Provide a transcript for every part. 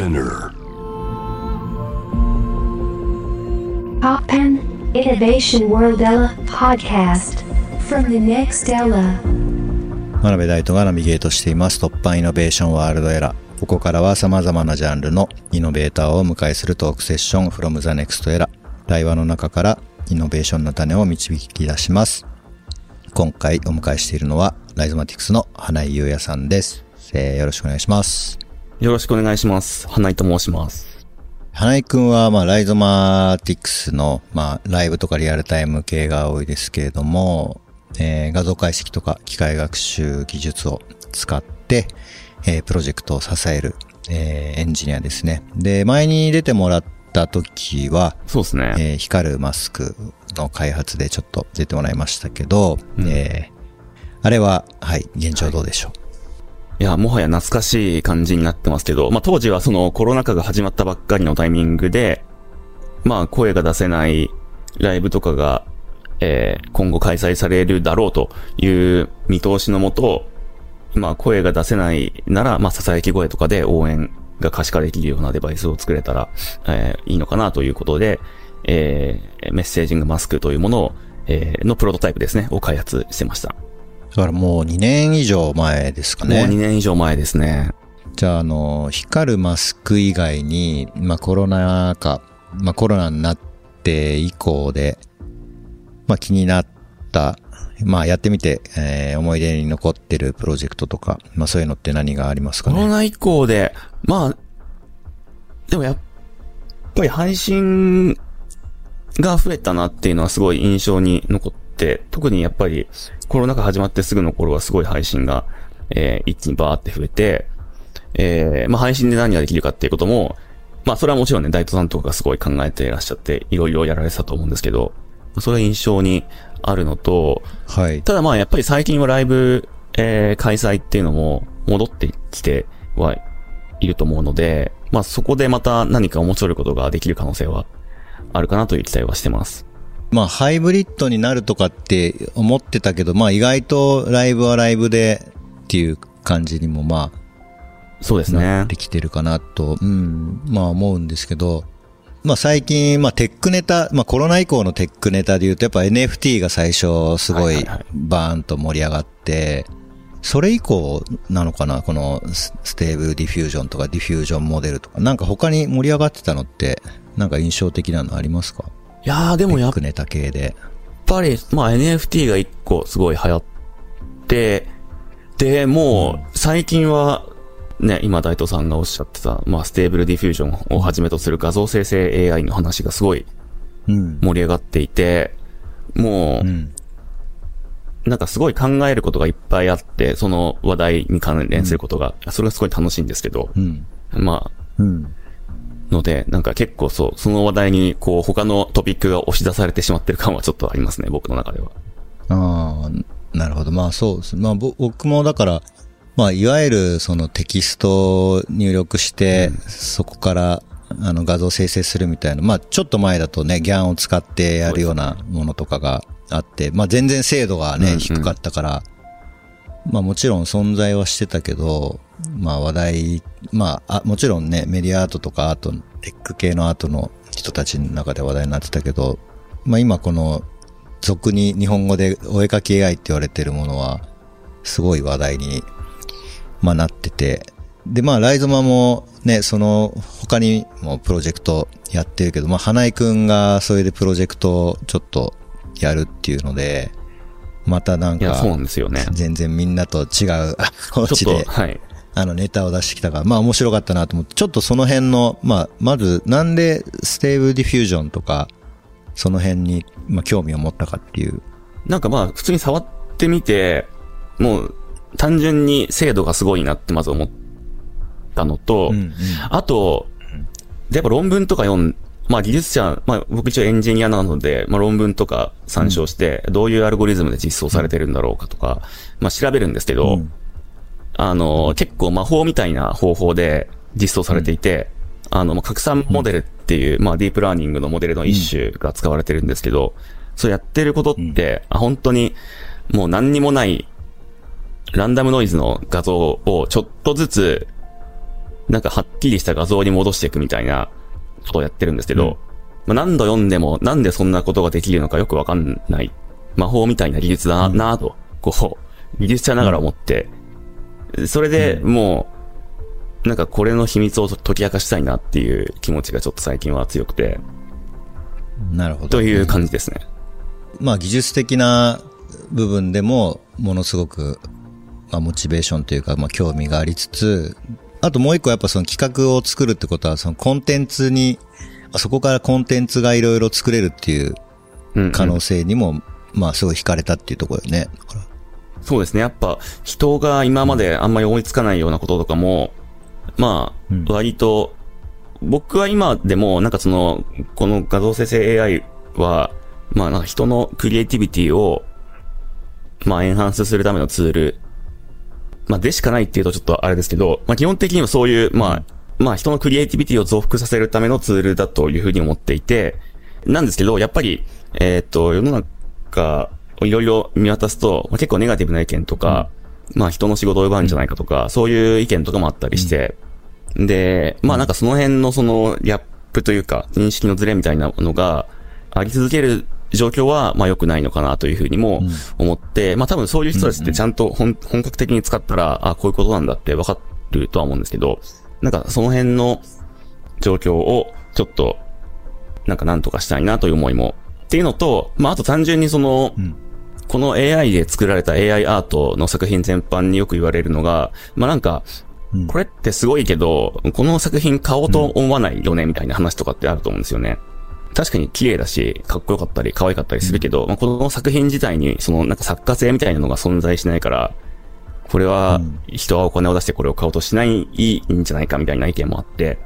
Spinner. Poppen Innovation World Ella podcast from the next Ella. 真鍋大斗がナビゲートしています突破イノベーションワールドエラー。ここからは様々なジャンルのイノベーターをお迎えするトークセッション from the next era。対話の中からイノベーションの種を導き出します。今回お迎えしているのはライゾマティクスの花井優也さんです。えーよろしくお願いします。よろしくお願いします。花井と申します。花井くんは、まあ、ライゾマティクスの、まあ、ライブとかリアルタイム系が多いですけれども、えー画像解析とか機械学習技術を使って、えープロジェクトを支える、えーエンジニアですね。で、前に出てもらった時は、そうですね。えー光るマスクの開発でちょっと出てもらいましたけど、えーあれは、はい、現状どうでしょいいや、もはや懐かしい感じになってますけど、まあ当時はそのコロナ禍が始まったばっかりのタイミングで、まあ声が出せないライブとかが、えー今後開催されるだろうという見通しのもと、まあ声が出せないなら、まあ囁き声とかで応援が可視化できるようなデバイスを作れたら、えーいいのかなということで、えーメッセージングマスクというものを、えーのプロトタイプですね、を開発してました。う。だからもう2年以上前ですかもうね。2年以上前ですね。じゃあ、あの、光るマスク以外に、まあコロナ禍、まあコロナになって以降で、まあ気になった、まあやってみて、えー思い出に残ってるプロジェクトとか、まあそういうのって何がありますかね？コロナ以降で、まあ、でもやっぱり配信が増えたなっていうのはすごい印象に残って、特にやっぱりコロナ禍始まってすぐの頃はすごい配信が、えー一気にバーって増えて、えーまあ配信で何ができるかっていうことも、まあそれはもちろんね、大東さんとかがすごい考えていらっしゃって、いろいろやられてたと思うんですけど、それは印象にあるのと、はい。ただまあやっぱり最近はライブ、えー開催っていうのも戻ってきてはいると思うので、まあそこでまた何か面白いことができる可能性はあるかなという期待はしてます。まあ、ハイブリッドになるとかって思ってたけど、まあ、意外とライブはライブでっていう感じにも、まあ、そうですね。なって。きてるかなと、うん、まあ思うんですけど、まあ最近、まあテックネタ、まあコロナ以降のテックネタで言うと、やっぱ NFT が最初すごいバーンと盛り上がって、それ以降なのかなこのス Stable Diffusion とか Diffusion Model とか、なんか他に盛り上がってたのって、なんか印象的なのありますか？いやーでもやっネタ系で。ぱり、まあ NFT が一個すごい流行って、で、もう最近は、ね、今大度さんがおっしゃってた、まあ Stable Diffusion をはじめとする画像生成 AI の話がすごいうん。盛り上がっていて、もう、うん。なんかすごい考えることがいっぱいあって、その話題に関連することが、それがすごい楽しいんですけど、うん。まうん。あ、ので、なんか結構そう、その話題にこう他のトピックが押し出されてしまってる感はちょっとありますね、僕の中では。ああ、なるほど。まあそうです。まあぼ僕もだから、まあいわゆるそのテキストを入力して、そこからあの画像生成するみたいな、まあちょっと前だとね、ギャンを使ってやるようなものとかがあって、まあ全然精度がね、うんうん低かったから、まあもちろん存在はしてたけど、まあ話題、まあ、あもちろんね、メディアアートとかアート、テック系のアートの人たちの中で話題になってたけど、まあ今この、俗に日本語でお絵描き AI って言われてるものは、すごい話題に、まあなってて、でまあライゾマもね、その他にもプロジェクトやってるけど、まあ花井くんがそれでプロジェクトをちょっとやるっていうので、またなんかそう、なんですよね。全然みんなと違うアプローチでちょっと、はい。あのネタを出してきたから、まあ面白かったなと思って、ちょっとその辺の、まあまずなんで Stable Diffusion とか、その辺に、まあ興味を持ったかっていう。なんかまあ、普通に触ってみて、もう、単純に精度がすごいなってまず思ったのと、うんあと、でやっぱ論文とか読ん、まあ技術者、まあ僕一応エンジニアなので、まあ論文とか参照して、どういうアルゴリズムで実装されてるんだろうかとか、まあ調べるんですけど、うんあの、結構魔法みたいな方法で実装されていて、あの、まあ拡散モデルっていう、まあディープラーニングのモデルの一種が使われてるんですけど、そうやってることって、あ本当にもう何にもないランダムノイズの画像をちょっとずつなんかはっきりした画像に戻していくみたいなことをやってるんですけど、うん。まあ、何度読んでもなんでそんなことができるのかよくわかんない。魔法みたいな技術だなぁと、こう、技術者ながら思って、それでもう、なんかこれの秘密を解き明かしたいなっていう気持ちがちょっと最近は強くて、なるほど。という感じですね。まあ技術的な部分でもものすごく、まあモチベーションというか、まあ興味がありつつ、あともう一個やっぱその企画を作るってことはそのコンテンツに、まあそこからコンテンツがいろいろ作れるっていう可能性にも、まあすごい惹かれたっていうところよね。だからそうですね。やっぱ、人が今まであんまり思いつかないようなこととかも、まうん。あ、割と、僕は今でも、なんかその、この画像生成 AI は、まあなんか人のクリエイティビティを、まあエンハンスするためのツール、まあでしかないっていうとちょっとあれですけど、まあ基本的にはそういう、まあ、まあ人のクリエイティビティを増幅させるためのツールだというふうに思っていて、なんですけど、やっぱり、えーっと、世の中をいろいろ見渡すと、まあ、結構ネガティブな意見とか、まあ人の仕事を奪うんじゃないかとか、そういう意見とかもあったりして、で、まあなんかその辺のそのギャップというか、認識のズレみたいなのがあり続ける状況は、まあ良くないのかなというふうにも思って、まあ多分そういう人たちってちゃんと本本格的に使ったら、あこういうことなんだってわかるとは思うんですけど、なんかその辺の状況をちょっと、なんかなんとかしたいなという思いも。っていうのと、まああと単純にその、んこの AI で作られた AI アートの作品全般によく言われるのが、まあなんか、うんこれってすごいけど、この作品買おうと思わないよね、みたいな話とかってあると思うんですよね。確かに綺麗だし、かっこよかったり、可愛かったりするけど、まあ、この作品自体に、そのなんか作家性みたいなのが存在しないから、これはうん、人はお金を出してこれを買おうとしないんじゃないかみたいな意見もあって。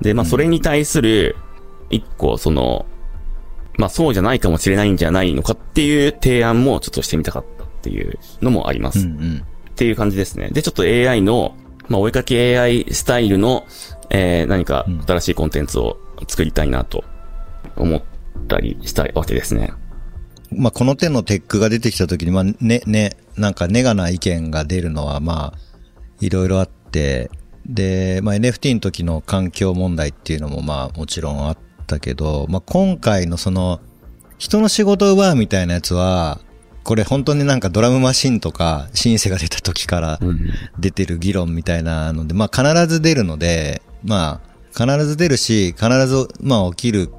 で、まあそれに対する、一個、その、まあそうじゃないかもしれないんじゃないのかっていう提案もちょっとしてみたかったっていうのもあります。うんうん。っていう感じですね。で、ちょっと AI の、まあ、お絵かき AI スタイルの、えー、何か新しいコンテンツを作りたいなと思ったりしたわけですね。まあ、この手のテックが出てきた時に、まあ、ね、ね、なんかネガな意見が出るのは、まあ、いろいろあって、で、まあ、NFT の時の環境問題っていうのも、まあ、もちろんあったけど、まあ、今回のその、人の仕事を奪うみたいなやつは、これ本当になんかドラムマシンとかシンセが出た時からうん。出てる議論みたいなので、まあ必ず出るので、まあ必ず出るし、必ずまあ起きる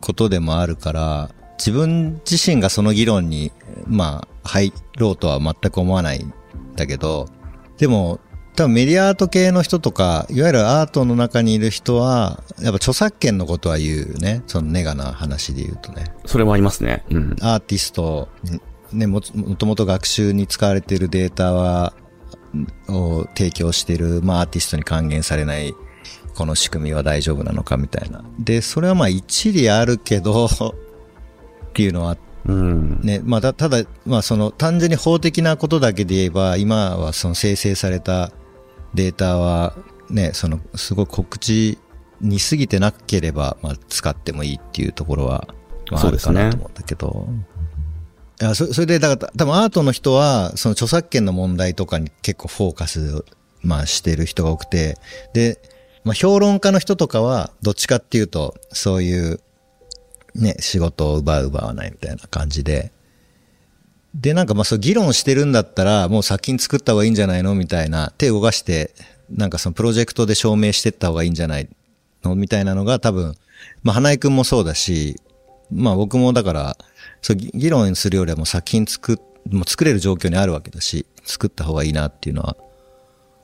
ことでもあるから、自分自身がその議論に、まあ入ろうとは全く思わないんだけど、でも多分メディアアート系の人とか、いわゆるアートの中にいる人は、やっぱ著作権のことは言うね。そのネガな話で言うとね。それもありますね。うん。アーティスト、ね、ももともと学習に使われているデータは、を提供している、まあアーティストに還元されない、この仕組みは大丈夫なのかみたいな。で、それはまあ一理あるけど、っていうのはうん。ね、まあたただ、まあその単純に法的なことだけで言えば、今はその生成されたデータは、ね、そのすごい告知に過ぎてなければ、まあ使ってもいいっていうところは、まああるかなと思うんだけど。いや、そそれで、だから多分アートの人は、その著作権の問題とかに結構フォーカス、まあしてる人が多くて、で、まあ評論家の人とかは、どっちかっていうと、そういう、ね、仕事を奪う奪わないみたいな感じで。で、なんかまあそう議論してるんだったら、もう作品作った方がいいんじゃないのみたいな、手を動かして、なんかそのプロジェクトで証明してった方がいいんじゃないの？みたいなのが多分、まあ花井くんもそうだし、まあ僕もだから、そう議論するよりはもう作品作、もう作れる状況にあるわけだし、作った方がいいなっていうのは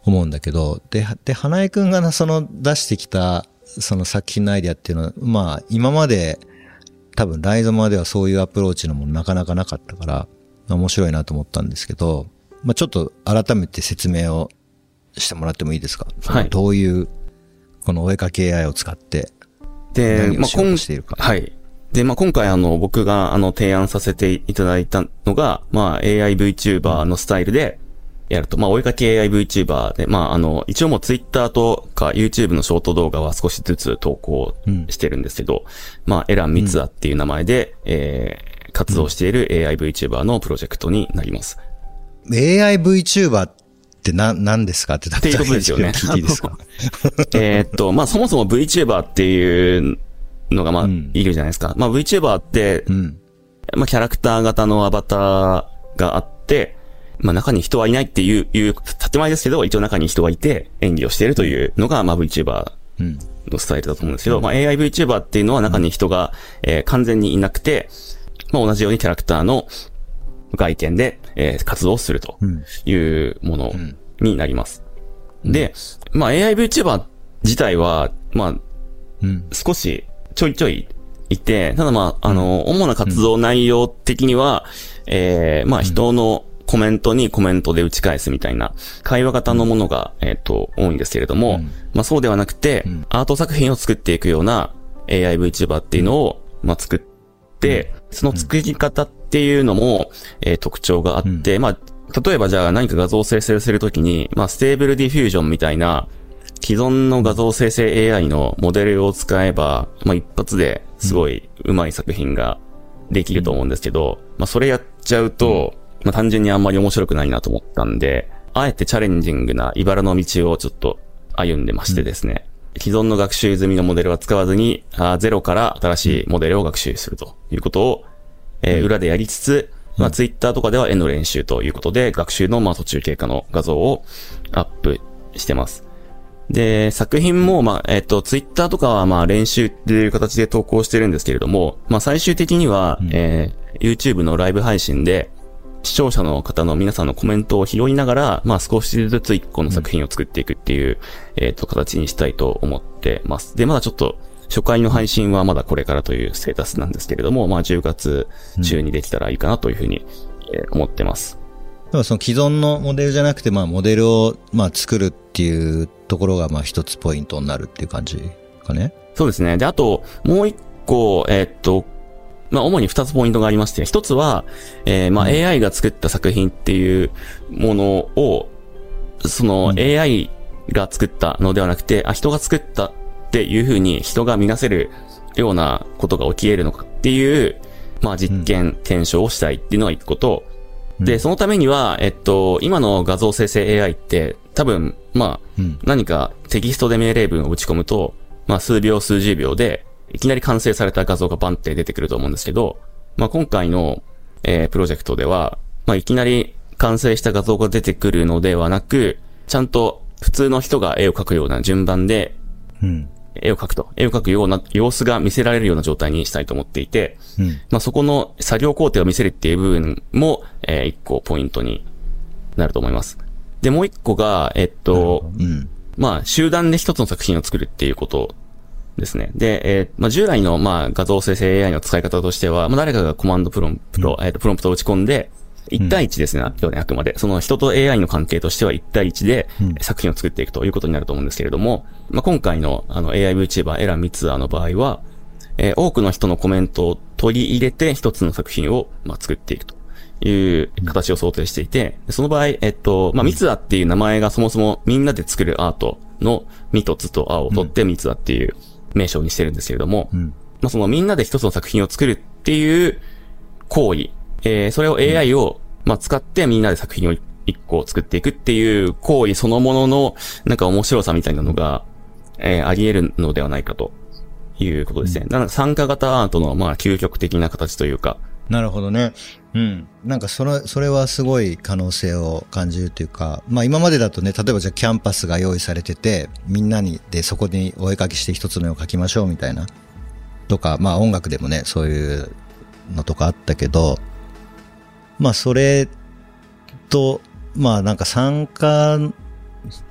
思うんだけど、で、で、花江くんがな、その出してきた、その作品のアイディアっていうのは、まあ今まで多分ライゾマではそういうアプローチのもなかなかなかったから、面白いなと思ったんですけど、まあちょっと改めて説明をしてもらってもいいですか？はいどういう、このお絵かき AI を使って、で、まあ、今。はい。で、まあ、今回あの、僕があの、提案させていただいたのが、まあ、AI VTuber のスタイルでやると、まあ、お絵かき AI VTuber で、まあ、あの、一応もう Twitter とか YouTube のショート動画は少しずつ投稿してるんですけど、まあ、エランミツアっていう名前で、えー、活動している AI VTuber のプロジェクトになります。AI VTuber っってな、何ですか？ってっていうことですよね聞いていいですか？えーっと、まあそもそも VTuber っていうのがまあ、うんいるじゃないですか。まあ VTuber ってう、ん。まあキャラクター型のアバターがあって、まあ中に人はいないっていう、いう建前ですけど、一応中に人がいて演技をしているというのが、まあ VTuber うん。のスタイルだと思うんですけど、まあ AI VTuber っていうのは中に人が、えー完全にいなくて、まあ同じようにキャラクターの外見で、えー活動するとうん。いうものんになります。で、まあ AI VTuber 自体は、まあうん。少しちょいちょいいて、ただまあ、あの、主な活動内容的には、えーまあ人のコメントにコメントで打ち返すみたいな会話型のものが、えっ、と、多いんですけれども、うんまあそうではなくて、んアート作品を作っていくような AI VTuber っていうのを、まあ作って、その作り方っていうのも、えー特徴があって、まあ、例えばじゃあ何か画像を生成するときに、まあ Stable Diffusion みたいな、既存の画像生成 AI のモデルを使えば、まあ一発ですごい上手い作品ができると思うんですけど、まあそれやっちゃうと、まあ単純にあんまり面白くないなと思ったんで、あえてチャレンジングな茨の道をちょっと歩んでましてですね、既存の学習済みのモデルは使わずに、あーゼロから新しいモデルを学習するということを、えー裏でやりつつ、まあ、ツイッターとかでは絵の練習ということで、学習のまあ途中経過の画像をアップしてます。で、作品も、まあ、えっ、と、ツイッターとかは、まあ、練習っていう形で投稿してるんですけれども、まあ、最終的には、えー YouTube のライブ配信で、視聴者の方の皆さんのコメントを拾いながら、まあ、少しずつ一個の作品を作っていくっていう、えっ、と、形にしたいと思ってます。で、まだちょっと、初回の配信はまだこれからというステータスなんですけれども、まあ、10月中にできたらいいかなというふうに、えー思ってます。だからその既存のモデルじゃなくて、まあモデルを、まあ作るっていうところが、まあ一つポイントになるっていう感じかね。そうですね。で、あと、もう一個、えーっと、まあ、主に二つポイントがありまして、一つは、えーまあ、AI が作った作品っていうものを、その、うん。AI が作ったのではなくて、あ、人が作ったっていう風に人が見なせるようなことが起き得るのかっていう、まあ、実験、検証をしたいっていうのが一個と、で、そのためには、えっと、今の画像生成 AI って、多分、まあ、うん。何かテキストで命令文を打ち込むと、まあ数秒数十秒で、いきなり完成された画像がバンって出てくると思うんですけど、まあ今回の、えープロジェクトでは、まあいきなり完成した画像が出てくるのではなく、ちゃんと普通の人が絵を描くような順番で、うん。絵を描くと、絵を描くような様子が見せられるような状態にしたいと思っていて、うん。まあそこの作業工程を見せるっていう部分も、えー一個ポイントになると思います。で、もう一個が、えっと、うん。まあ、集団で一つの作品を作るっていうことですね。で、えーまあ、従来の、まあ、画像生成 AI の使い方としては、まあ、誰かがコマンドプロンプト、えっ、と、プロンプトを打ち込んで、1対1ですね、今日ね、あくまで。その人と AI の関係としては1対1でうん作品を作っていくということになると思うんですけれども、まあ、今回のあの AI VTuber エランミツアの場合は、えー多くの人のコメントを取り入れて一つの作品を、まあ、作っていくという形を想定していて、その場合、えっと、まあ、ミツアっていう名前がそもそもみんなで作るアートのミとツとアを取ってミツアっていう名称にしてるんですけれども、うん。まあ、そのみんなで一つの作品を作るっていう行為、えーそれを AI を、まあ、使ってみんなで作品を一個作っていくっていう行為そのものの、なんか面白さみたいなのが、えーあり得るのではないかということですね。なんか参加型アートの、まあ、究極的な形というか、なるほどね。うん。なんかそれ、それはすごい可能性を感じるというか、まあ今までだとね、例えばじゃあキャンパスが用意されてて、みんなに、で、そこにお絵描きして一つの絵を描きましょうみたいな。とか、まあ音楽でもね、そういうのとかあったけど、まあそれと、まあなんか参加、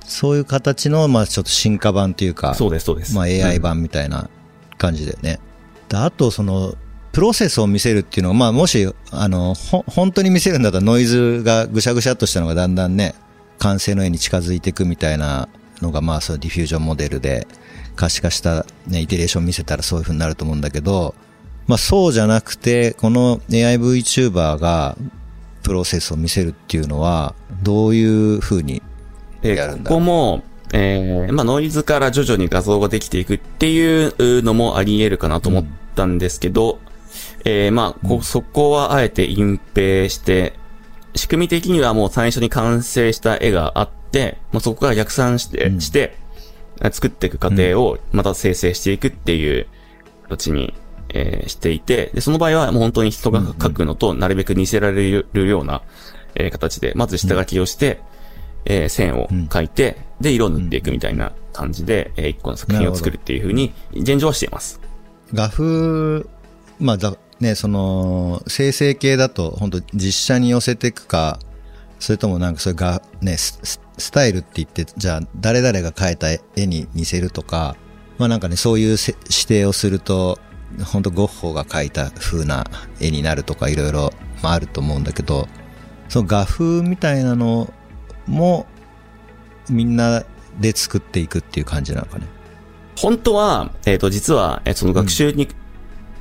そういう形の、まあちょっと進化版というか、そうです、そうです。まあ AI 版みたいな感じだよね。であと、その、プロセスを見せるっていうのは、まあもし、あの、ほ、本当に見せるんだったらノイズがぐしゃぐしゃっとしたのがだんだんね、完成の絵に近づいていくみたいなのが、まあそうディフュージョンモデルで可視化したね、イテレーション見せたらそういう風になると思うんだけど、まあそうじゃなくて、この AIVTuber がプロセスを見せるっていうのは、どういう風にで、やるんだここも、えー、まあ、ノイズから徐々に画像ができていくっていうのもあり得るかなと思ったんですけど、えー、まあ、こ、そこはあえて隠蔽して、仕組み的にはもう最初に完成した絵があっって、まあ、そこから逆算して、うん。して、作っていく過程をまた生成していくっていう形に、えーしていて、で、その場合はもう本当に人が書くのとなるべく似せられるような、えー形で、まず下書きをして、えー線を書いて、で、色を塗っていくみたいな感じで、えー一個の作品を作るっていう風に、現状はしています。画風、まあだ、ね、その、生成系だと、本当実写に寄せていくか、それともなんかそれが、ね、ススタイルって言って、じゃあ、誰々が描いた絵に似せるとか、まあなんかね、そういう指定をすると、本当ゴッホが描いた風な絵になるとか、いろいろ、あると思うんだけど、その画風みたいなのも、みんなで作っていくっていう感じなのかね。本当は、えっ、と、実は、えその学習に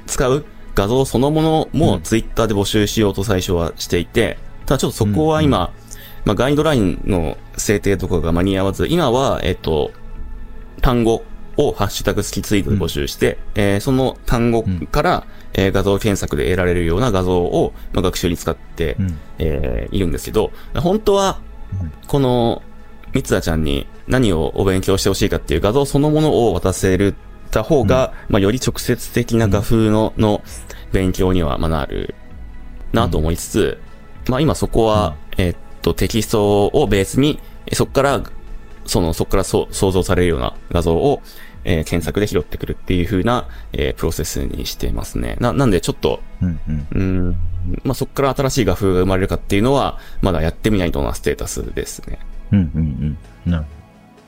使う画像そのものもツイッターで募集しようと最初はしていて、ただちょっとそこは今、まあ、ガイドラインの制定とかが間に合わず、今は、えっ、と、単語をハッシュタグ好きツイートで募集して、えーその単語から、えー画像検索で得られるような画像を、まあ、学習に使って、うん。えーいるんですけど、本当は、この、三つちゃんに何をお勉強してほしいかっていう画像そのものを渡せるた方が、まあ、より直接的な画風の、の勉強には、まあ、なるなと思いつつ、まあ、今そこは、えっと、テキストをベースに、えそこから、その、そこからそ想像されるような画像を、えー検索で拾ってくるっていう風な、えープロセスにしてますね。な、なんでちょっと、うんうん。うん、まあ、そこから新しい画風が生まれるかっていうのは、まだやってみないとなステータスですね。うんうんうん。なる。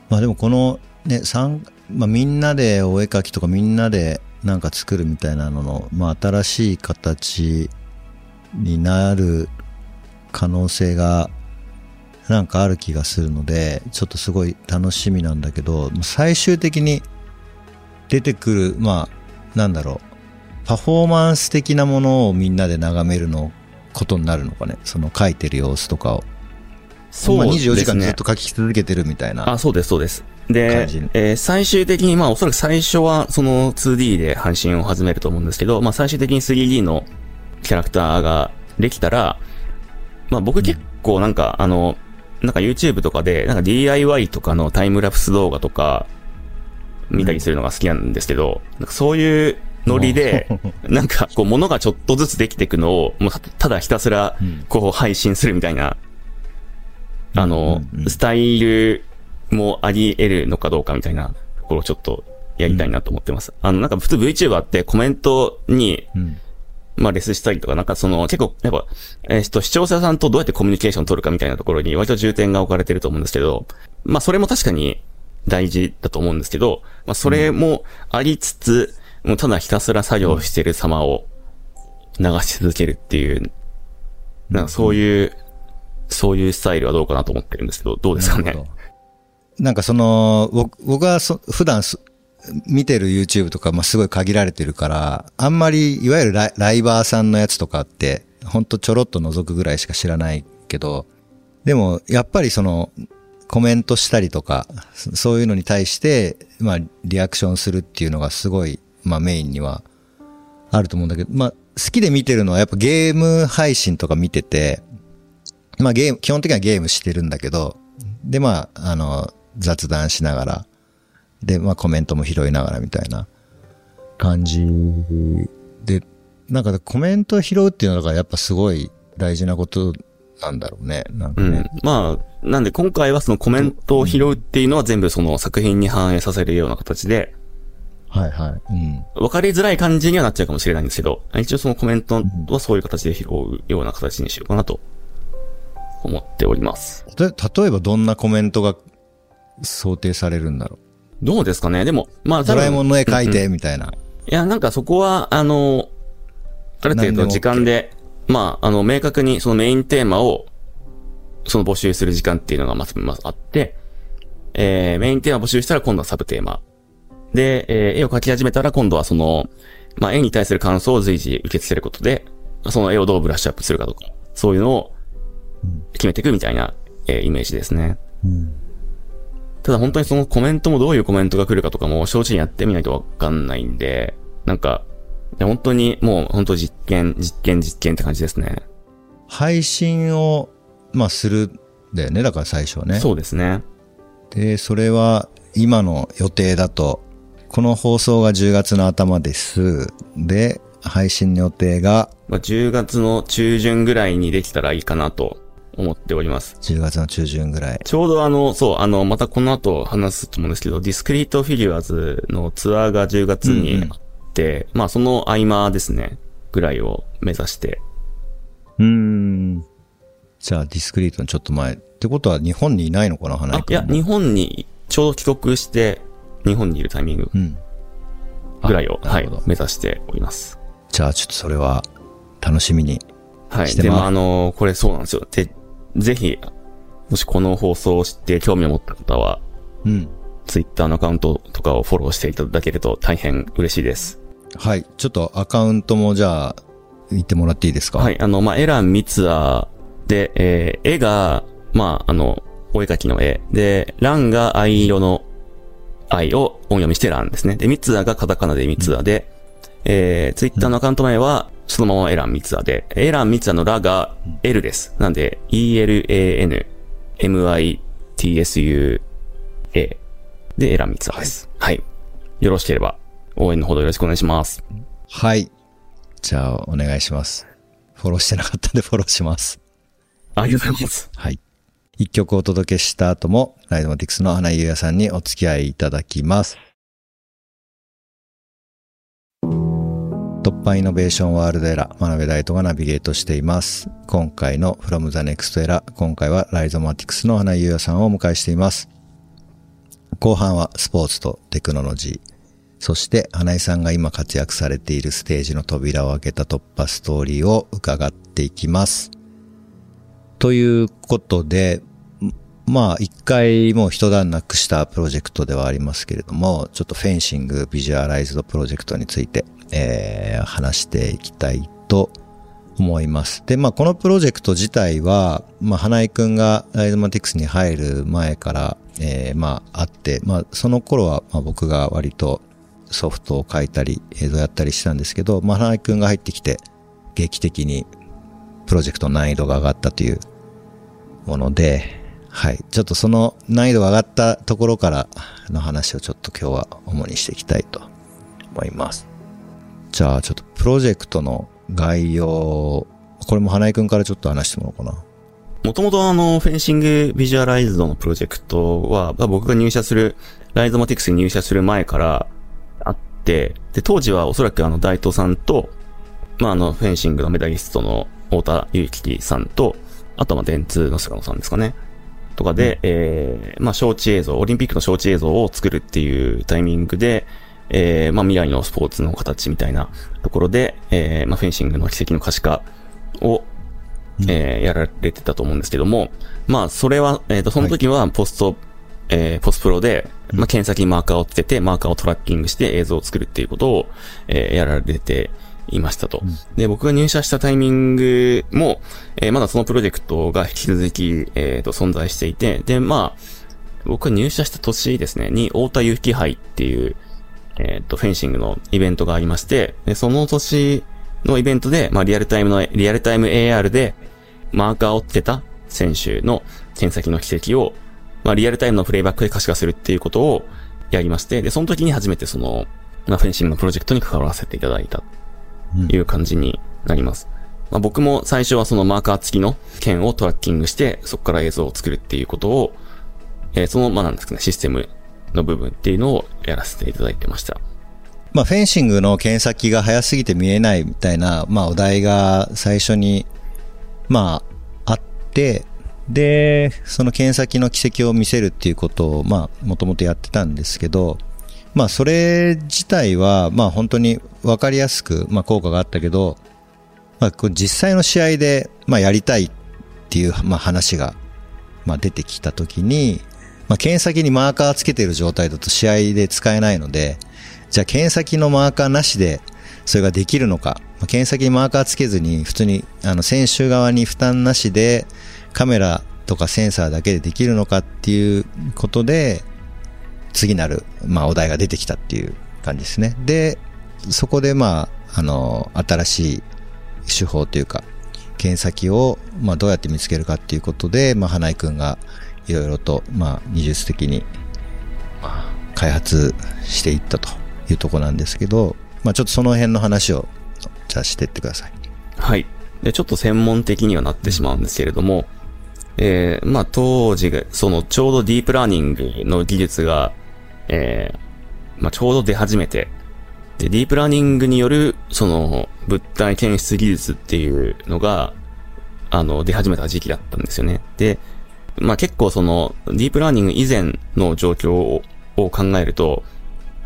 まあでもこのね、三、まあみんなでお絵描きとかみんなでなんか作るみたいなのの、まあ新しい形になる可能性がなんかある気がするので、ちょっとすごい楽しみなんだけど、最終的に出てくる、まあ、なんだろう、パフォーマンス的なものをみんなで眺めるのことになるのかね。その描いてる様子とかを。まあ、そうですね。24時間ずっと書き続けてるみたいな。あ、そうです、そうです。でえー最終的に、まあ、おそらく最初は、その 2D で配信を始めると思うんですけど、まあ、最終的に 3D のキャラクターができたら、まあ、僕結構なんか、あの、なんか YouTube とかで、なんか DIY とかのタイムラプス動画とか、見たりするのが好きなんですけど、なんかそういうノリで、なんか、こう、物がちょっとずつできていくのを、もうたただひたすら、こう、配信するみたいな、あのうんうんう、ん。スタイルもあり得るのかどうかみたいなところをちょっとやりたいなと思ってます。あの、なんか普通 VTuber ってコメントに、うん。まあレスしたりとか、なんかその結構、やっぱ、えっと、視聴者さんとどうやってコミュニケーション取るかみたいなところに割と重点が置かれてると思うんですけど、まあそれも確かに大事だと思うんですけど、まあそれもありつつ、もうただひたすら作業してる様を流し続けるっていう、なんかそういう、そういうスタイルはどうかなと思ってるんですけど、どうですかね？な。んかその、僕はそ普段見てる YouTube とか、まあ、すごい限られてるから、あんまり、いわゆるライバーさんのやつとかって、ほんとちょろっと覗くぐらいしか知らないけど、でも、やっぱりその、コメントしたりとか、そういうのに対して、まあ、リアクションするっていうのがすごい、まあ、メインにはあると思うんだけど、まあ、好きで見てるのはやっぱゲーム配信とか見てて、まあゲーム、基本的にはゲームしてるんだけど、でまあ、あの、雑談しながら、でまあコメントも拾いながらみたいな感じで、なんかコメントを拾うっていうのがやっぱすごい大事なことなんだろうね。なんかねうん。。まあ、なんで今回はそのコメントを拾うっていうのは全部その作品に反映させるような形で、はいはい。うん。分かりづらい感じにはなっちゃうかもしれないんですけど、一応そのコメントはそういう形で拾うような形にしようかなと思っております。で例えばどんなコメントが想定されるんだろう。どうですかね？でも、まあ、ドラえもんの絵描いうんうんてみたいな。いや、なんかそこは、あの、ある程度時間で、まあ、あの、明確にそのメインテーマを、その募集する時間っていうのがまず、まずあって、えー、メインテーマ募集したら今度はサブテーマ。で、えー絵を描き始めたら今度はその、まあ、絵に対する感想を随時受け付けることで、その絵をどうブラッシュアップするかとか、そういうのを決めていくみたいな、えーイメージですね。うん。ただ本当にそのコメントもどういうコメントが来るかとかも正直やってみないとわかんないんで、なんか、本当にもう本当実験、実験、実験って感じですね。配信を、まあ、するだよね、だから最初はね。そうですね。で、それは今の予定だと、この放送が10月の頭です。で、配信の予定がまあ、10月の中旬ぐらいにできたらいいかなと思っております。10月の中旬ぐらい。ちょうどあの、そう、あの、またこの後話すと思うんですけど、ディスクリートフィギュアーズのツアーが10月にあって、まあその合間ですね、ぐらいを目指して。うーん。じゃあディスクリートのちょっと前。ってことは日本にいないのかな、花井、あいや、日本にちょうど帰国して、日本にいるタイミングうん。ぐらいを、はい目指しております。じゃあちょっとそれは楽しみに。はい。で、してますまあ、あの、これそうなんですよ。で、ぜひ、もしこの放送を知って興味を持った方は、うん。ツイッターのアカウントとかをフォローしていただけると大変嬉しいです。はい。ちょっとアカウントもじゃあ、言ってもらっていいですか？はいい。あの、まあ、エラン・ミツアーで、えー、絵が、まあ、あの、お絵描きの絵。で、ランが藍色の愛を音読みしてランですね。で、ミツアーがカタカナでミツアーで、えー、ツイッターのアカウント名は、そのままエラン・ミツアーで、エラン・ミツアーのラが L です。なんで、E-L-A-N、M-I-T-S-U-A で、エラン・ミツアーです。はい。よろしければ、応援のほどよろしくお願いします。はい。じゃあ、お願いします。フォローしてなかったんでフォローします。ありがとうございます。はい。一曲お届けした後も、ライドマティクスの花井優也さんにお付き合いいただきます。突破イノベーションワールドエラー、真鍋大斗がナビゲートしています。今回の From the Next Era、今回はライゾマティクスの花井優也さんをお迎えしています。後半はスポーツとテクノロジー、そして花井さんが今活躍されているステージの扉を開けた突破ストーリーを伺っていきます。ということで、まあ一回もう一段落したプロジェクトではありますけれども、ちょっと Fencing Visualized プロジェクトについて、えー話していきたいと思います。で、まあこのプロジェクト自体は、まあ花井くんが Rhizomatiks に入る前から、えーまああって、まあその頃はまあ僕が割とソフトを書いたり映像やったりしたんですけど、まあ花井くんが入ってきて劇的にプロジェクト難易度が上がったというもので、はい。ちょっとその難易度が上がったところからの話をちょっと今日は主にしていきたいと思います。じゃあちょっとプロジェクトの概要、これも花井くんからちょっと話してもらおうかな。もともとあの、フェンシングビジュアライズドのプロジェクトは、僕が入社する、ライゾマティクスに入社する前からあって、で、当時はおそらくあの、大東さんと、まああの、フェンシングのメダリストの太田祐樹さんと、あとはま、電通の菅野さんですかね。とかで、えー、まあ、招致映像、オリンピックの招致映像を作るっていうタイミングで、えー、まあ、未来のスポーツの形みたいなところで、えー、まあ、フェンシングの奇跡の可視化を、えーやられてたと思うんですけども、まあ、それは、えっ、と、その時は、ポスト、えーポストプロで、まあ、検索にマーカーをつけて、マーカーをトラッキングして映像を作るっていうことを、えーやられていましたと。で、僕が入社したタイミングも、えーまだそのプロジェクトが引き続き、えっ、と、存在していて、で、まあ、僕が入社した年ですね、に、太田祐樹杯っていう、えっ、と、フェンシングのイベントがありまして、で、その年のイベントで、まあ、リアルタイムの、リアルタイム AR で、マーカーをつけた選手の剣先の奇跡を、まあ、リアルタイムのプレイバックで可視化するっていうことをやりまして、で、その時に初めてその、まあ、フェンシングのプロジェクトに関わらせていただいた、いう感じになります。まあ、僕も最初はそのマーカー付きの剣をトラッキングして、そこから映像を作るっていうことを、えーその、まあ、なんですかね、システムの部分っていうのをやらせていただいてました。まあ、フェンシングの剣先が早すぎて見えないみたいな、まあ、お題が最初に、まあ、あって、で、その剣先の奇跡を見せるっていうことを、まあ、もともとやってたんですけど、まあ、それ自体は、まあ、本当に分かりやすく、まあ、効果があったけど、まあ、実際の試合で、まあ、やりたいっていう、まあ、話が、まあ、出てきたときに、まあ、剣先にマーカーつけてる状態だと試合で使えないので、じゃあ剣先のマーカーなしでそれができるのか、まあ剣先にマーカーつけずに普通にあの選手側に負担なしでカメラとかセンサーだけでできるのかっていうことで次なる、まあ、お題が出てきたっていう感じですね。で、そこでまあ、あの、新しい手法というか、検査機を、まあ、どうやって見つけるかっていうことで、まあ、花井くんがいろいろと、まあ、技術的に、まあ、開発していったというとこなんですけど、まあ、ちょっとその辺の話を、じゃあしてってください。はい。で、ちょっと専門的にはなってしまうんですけれども、えー、まあ当時が、そのちょうどディープラーニングの技術が、えー、まあちょうど出始めて、で、ディープラーニングによる、その、物体検出技術っていうのが、あの、出始めた時期だったんですよね。で、まあ結構その、ディープラーニング以前の状況を考えると、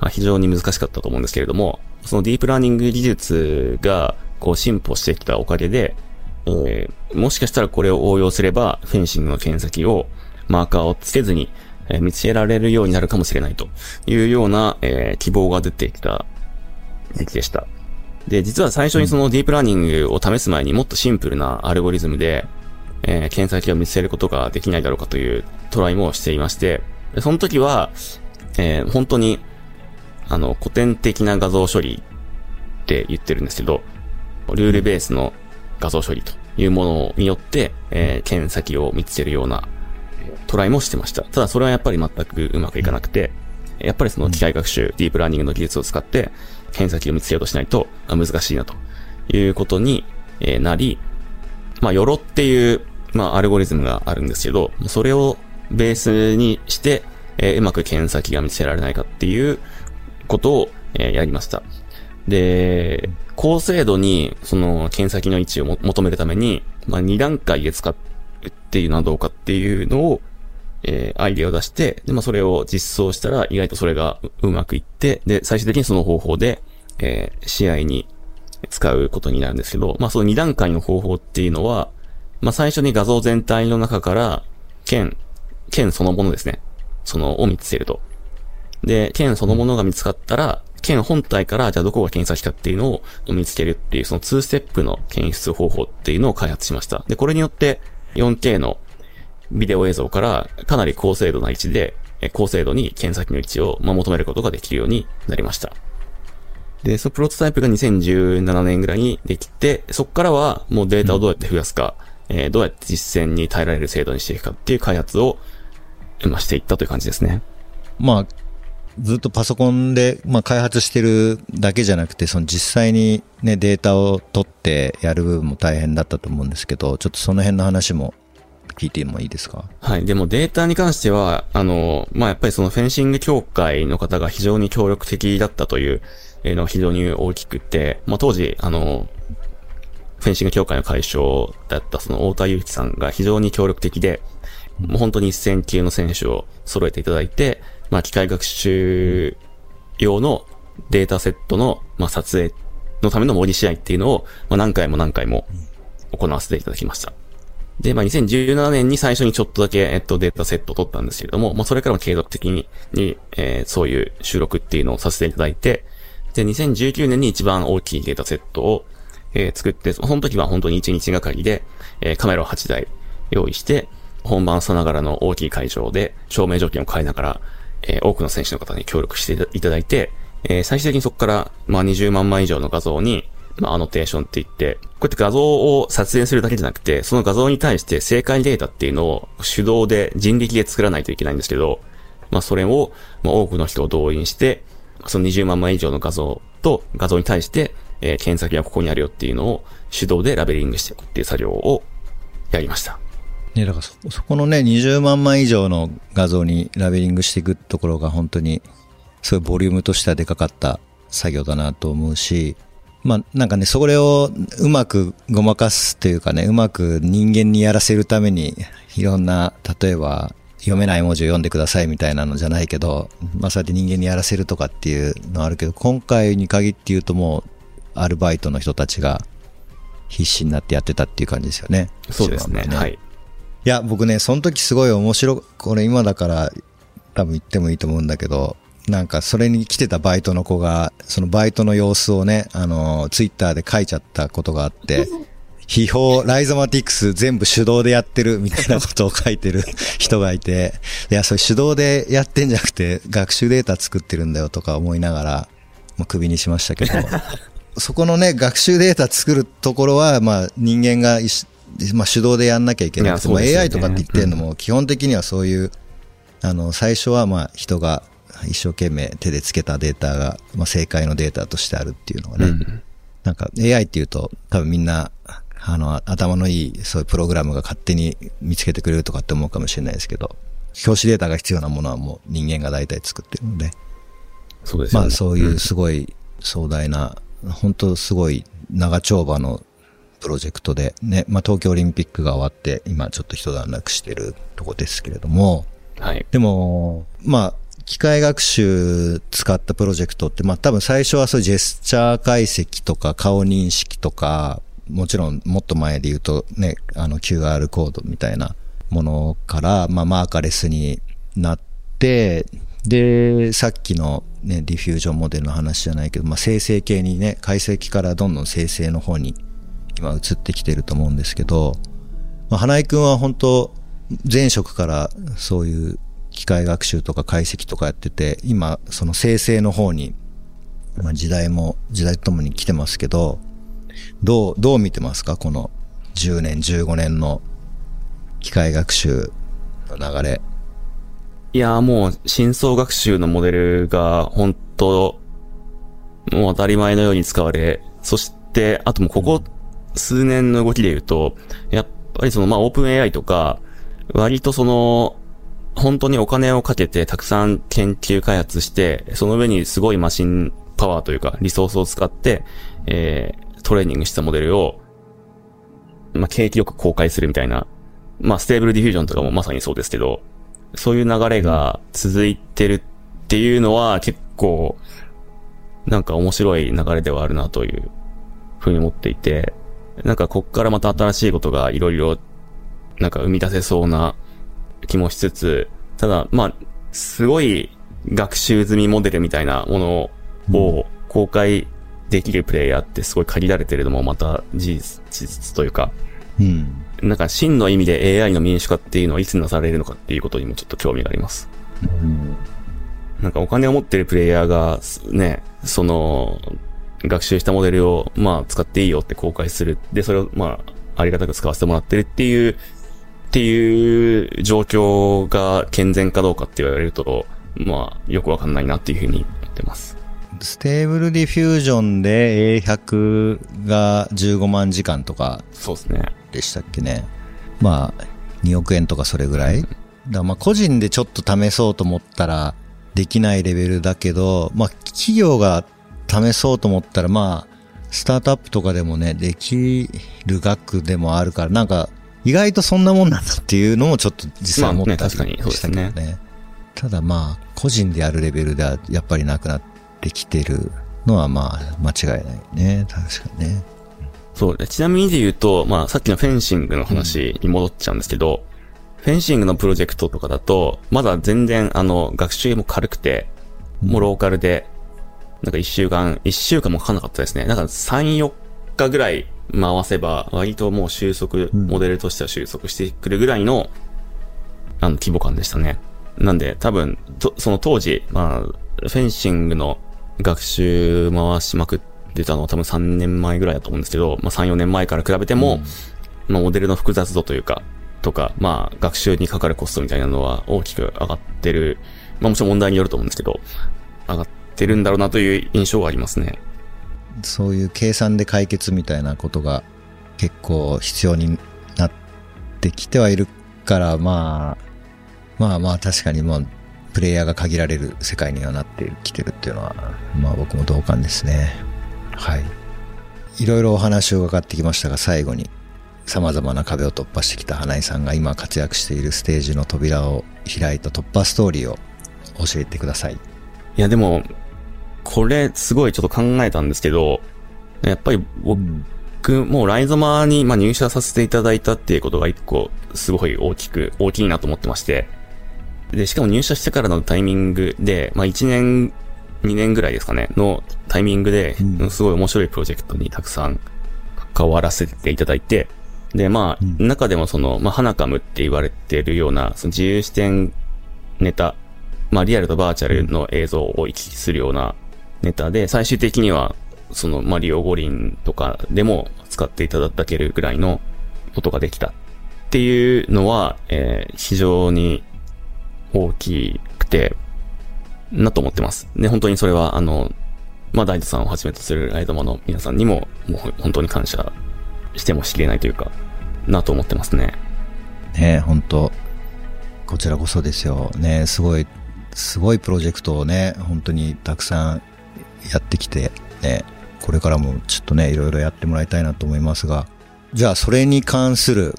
まあ非常に難しかったと思うんですけれども、そのディープラーニング技術が、こう進歩してきたおかげで、えーもしかしたらこれを応用すれば、フェンシングの剣先を、マーカーをつけずに、えー見つけられるようになるかもしれないというような、えー希望が出てきた時期でした。で、実は最初にそのディープラーニングを試す前にもっとシンプルなアルゴリズムで、えー検査機を見つけることができないだろうかというトライもしていまして、でその時は、えー本当に、あの、古典的な画像処理って言ってるんですけど、ルールベースの画像処理というものによって、えー検査機を見つけるようなえートライもしてました。ただそれはやっぱり全くうまくいかなくて、やっぱりその機械学習、ディープラーニングの技術を使って、検査機を見つけようとしないとあ難しいなということにえーなり、まあ、ヨロっていう、まあ、アルゴリズムがあるんですけど、それをベースにして、えーうまく検査機が見つけられないかっていうことを、えーやりました。で、高精度に、その、検査機の位置をも求めるために、まあ、2段階で使うっていうのはどうかっていうのを、えーアイディアを出して、で、まあ、それを実装したら、意外とそれがうまくいって、で、最終的にその方法で、えー試合に使うことになるんですけど、まあ、その2段階の方法っていうのは、まあ、最初に画像全体の中から、剣、剣そのものですね。その、を見つけると。で、剣そのものが見つかったら、剣本体から、じゃあどこが検査機かっていうのを見つけるっていう、その2ステップの検出方法っていうのを開発しました。で、これによって、4K のビデオ映像からかなり高精度な位置で、高精度に検査機の位置を、求めることができるようになりました。で、そのプロトタイプが2017年ぐらいにできて、そこからはもうデータをどうやって増やすか、えーどうやって実践に耐えられる精度にしていくかっていう開発を、ま、していったという感じですね。まあ、ずっとパソコンで、まあ、開発してるだけじゃなくて、その実際にね、データを取ってやる部分も大変だったと思うんですけど、ちょっとその辺の話も聞いてもいいですか？はい。でもデータに関しては、あの、まあ、やっぱりそのフェンシング協会の方が非常に協力的だったというのが非常に大きくて、まあ、当時、あの、フェンシング協会の会長だったその太田祐樹さんが非常に協力的で、もう本当に一戦級の選手を揃えていただいて、まあ、機械学習用のデータセットの、まあ、撮影のための模擬試合っていうのを、まあ、何回も何回も行わせていただきました。で、まあ、2017年に最初にちょっとだけ、えっと、データセットを取ったんですけれども、まあ、それからも継続的に、に、えーそういう収録っていうのをさせていただいて、で、2019年に一番大きいデータセットを、えー作って、その時は本当に1日がかりで、えーカメラを8台用意して、本番さながらの大きい会場で、照明条件を変えながら、えー多くの選手の方に協力していただいて、えー最終的にそこから、まあ、20万枚以上の画像に、まあ、アノテーションって言って、こうやって画像を撮影するだけじゃなくて、その画像に対して正解データっていうのを手動で人力で作らないといけないんですけど、まあ、それを、まあ、多くの人を動員して、その20万枚以上の画像と画像に対して、えー検索がここにあるよっていうのを手動でラベリングしていくっていう作業をやりました。ね、だからそ、そこのね、20万枚以上の画像にラベリングしていくところが本当に、すごいボリュームとしてはでかかった作業だなと思うし、まあなんかね、それをうまくごまかすというかね、うまく人間にやらせるために、いろんな、例えば、読めない文字を読んでくださいみたいなのじゃないけど、まあそうやって人間にやらせるとかっていうのはあるけど、今回に限って言うともう、アルバイトの人たちが必死になってやってたっていう感じですよね。そうですね。一番はい。いや、僕ね、その時すごい面白い、これ今だから多分言ってもいいと思うんだけど、なんかそれに来てたバイトの子が、そのバイトの様子をね、あの、ツイッターで書いちゃったことがあって、秘宝、ライゾマティクス全部手動でやってるみたいなことを書いてる 人がいて、いや、それ手動でやってんじゃなくて学習データ作ってるんだよとか思いながら、もう首にしましたけど、そこのね、学習データ作るところは、まあ、人間がまあ、手動でやんなきゃいけなくて、まあ、AI とかって言ってるのも、基本的にはそういう、あの、最初はまあ、人が一生懸命手でつけたデータが、まあ、正解のデータとしてあるっていうのがね、うん。なんか AI っていうと、多分みんな、あの、頭のいい、そういうプログラムが勝手に見つけてくれるとかって思うかもしれないですけど、表紙データが必要なものはもう人間が大体作ってるので、そうですよね。まあそういうすごい壮大な、本当すごい長丁場のプロジェクトで、ね、まあ東京オリンピックが終わって、今ちょっと一段落してるとこですけれども、はい。でも、まあ、機械学習使ったプロジェクトって、まあ多分最初はそういうジェスチャー解析とか顔認識とか、もちろんもっと前で言うとね、あの QR コードみたいなものから、まあマーカレスになって、で、さっきのね、ディフュージョンモデルの話じゃないけど、まあ生成系にね、解析からどんどん生成の方に今移ってきてると思うんですけど、まあ、花井くんは本当前職からそういう機械学習とか解析とかやってて、今その生成の方に、まあ、時代も時代とともに来てますけど、どう、どう見てますか？この10年、15年の機械学習の流れ。いやもう、深層学習のモデルが、本当もう当たり前のように使われ、そして、あともうここ数年の動きで言うと、やっぱりその、まあ、 OpenAI とか、割とその、本当にお金をかけてたくさん研究開発して、その上にすごいマシンパワーというか、リソースを使って、えー、トレーニングしたモデルを、まあ、景気よく公開するみたいな、まあ、 Stable Diffusion とかもまさにそうですけど、そういう流れが続いてるっていうのは結構、なんか面白い流れではあるなというふうに思っていて、なんかこっからまた新しいことがいろいろ、なんか生み出せそうな気もしつつ、ただ、まあ、すごい学習済みモデルみたいなものを公開できるプレイヤーってすごい限られてるのもまた事実、事実というか、うん。なんか真の意味で AI の民主化っていうのはいつなされるのかっていうことにもちょっと興味があります。なんかお金を持ってるプレイヤーが、ね、その、学習したモデルを、まあ、使っていいよって公開する。で、それを、まあ、ありがたく使わせてもらってるっていう、っていう状況が健全かどうかって言われると、まあ、よくわかんないなっていうふうに言ってます。 Stable Diffusion で A100 が15万時間とかそうですね。でしたっけね。まあ、2億円とかそれぐらい。だからまあ個人でちょっと試そうと思ったらできないレベルだけど、まあ企業が試そうと思ったらまあ、スタートアップとかでもね、できる額でもあるから、なんか意外とそんなもんなんだっていうのもちょっと実際思ったりまあね確かにそうですねしたけどね。ただまあ、個人でやるレベルではやっぱりなくなってきてるのはまあ、間違いないね。確かにね。そうで。ちなみにで言うと、まあ、さっきのフェンシングの話に戻っちゃうんですけど、フェンシングのプロジェクトとかだと、まだ全然、あの、学習も軽くて、もうローカルで、なんか一週間、一週間もかかんなかったですね。なんか3、4日ぐらい回せば、割ともう収束、うんモデルとしては収束してくるぐらいの、あの、規模感でしたね。なんで、多分、と、その当時、まあ、フェンシングの学習回しまくってたのは多分3年前ぐらいだと思うんですけど、まあ3、4年前から比べても、まあモデルの複雑度というか、とか、まあ学習にかかるコストみたいなのは大きく上がってる。まあもちろん問題によると思うんですけど、上がってるんだろうなという印象がありますね。そういう計算で解決みたいなことが結構必要になってきてはいるから、まあ、まあまあ確かにもう、プレイヤーが限られる世界にはなってきてるっていうのは、まあ僕も同感ですね。はい。いろいろお話を伺ってきましたが、最後に、様々な壁を突破してきた花井さんが今活躍しているステージの扉を開いた突破ストーリーを教えてください。いやでも、これすごいちょっと考えたんですけど、やっぱり僕、もうライゾマに、まあ、入社させていただいたっていうことが一個、すごい大きく、大きいなと思ってまして。で、しかも入社してからのタイミングで、まあ、1年、2年ぐらいですかね、のタイミングで、うん。すごい面白いプロジェクトにたくさん関わらせていただいて、で、まあ、うん。中でもその、まあ、ハナカムって言われてるような、その自由視点ネタ、まあ、リアルとバーチャルの映像を行き来するようなネタで、最終的には、そのマリオ五輪とかでも使っていただけるぐらいのことができたっていうのは、えー非常に大きくて、なと思ってます。で、本当にそれは、あの、まあ、大地さんをはじめとするライドマの皆さんにも、もう本当に感謝してもしきれないというか、なと思ってますね。ねえ本当こちらこそですよ。ねすごい、すごいプロジェクトをね、本当にたくさんやってきて、ね、これからもちょっとね、いろいろやってもらいたいなと思いますが、じゃあそれに関する、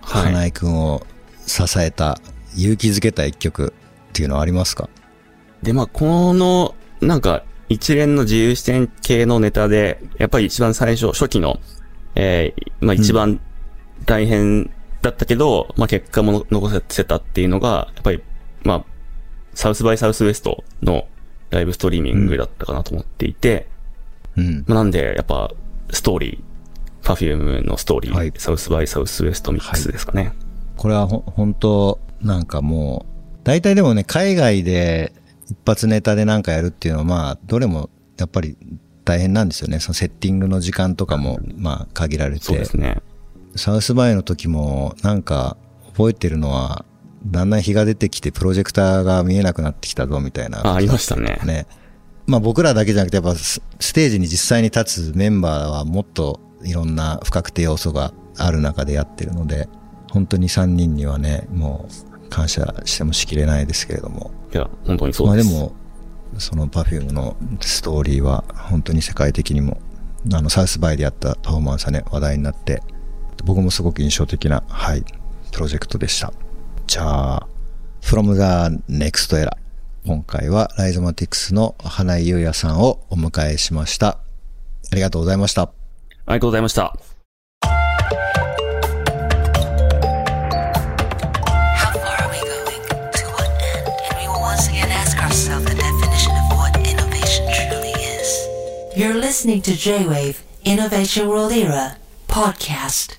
はい。花井くんを支えた、勇気づけた一曲っていうのはありますか？で、まあ、この、なんか、一連の自由視点系のネタで、やっぱり一番最初、初期の、えーまあ一番大変だったけど、まあ結果も残せたっていうのが、やっぱり、まあ、South by Southwest のライブストリーミングだったかなと思っていて、うん。まあなんで、やっぱ、ストーリー、 Perfume のストーリー、はい South by Southwest ミックスですかね。これはほ、本当なんかもう、大体でもね、海外で一発ネタでなんかやるっていうのは、まあ、どれも、やっぱり大変なんですよね。そのセッティングの時間とかも、まあ、限られてそうで。すね。 South by の時も、なんか、覚えてるのは、だんだん日が出てきて、プロジェクターが見えなくなってきたぞ、みたいな。あ、ありましたね。ね。まあ僕らだけじゃなくて、やっぱスステージに実際に立つメンバーはもっといろんな不確定要素がある中でやってるので、本当に3人にはね、もう感謝してもしきれないですけれども。いや、本当にそうです。まあでも、その Perfume のストーリーは本当に世界的にも、あの、サウスバイでやったパフォーマンスはね、話題になって、僕もすごく印象的な、はい、プロジェクトでした。じゃあ、From the Next Era。今回はライゾマティクスの花井優也さんをお迎えしました。ありがとうございました。ありがとうございました。You're listening to J-Wave Innovation World Era podcast.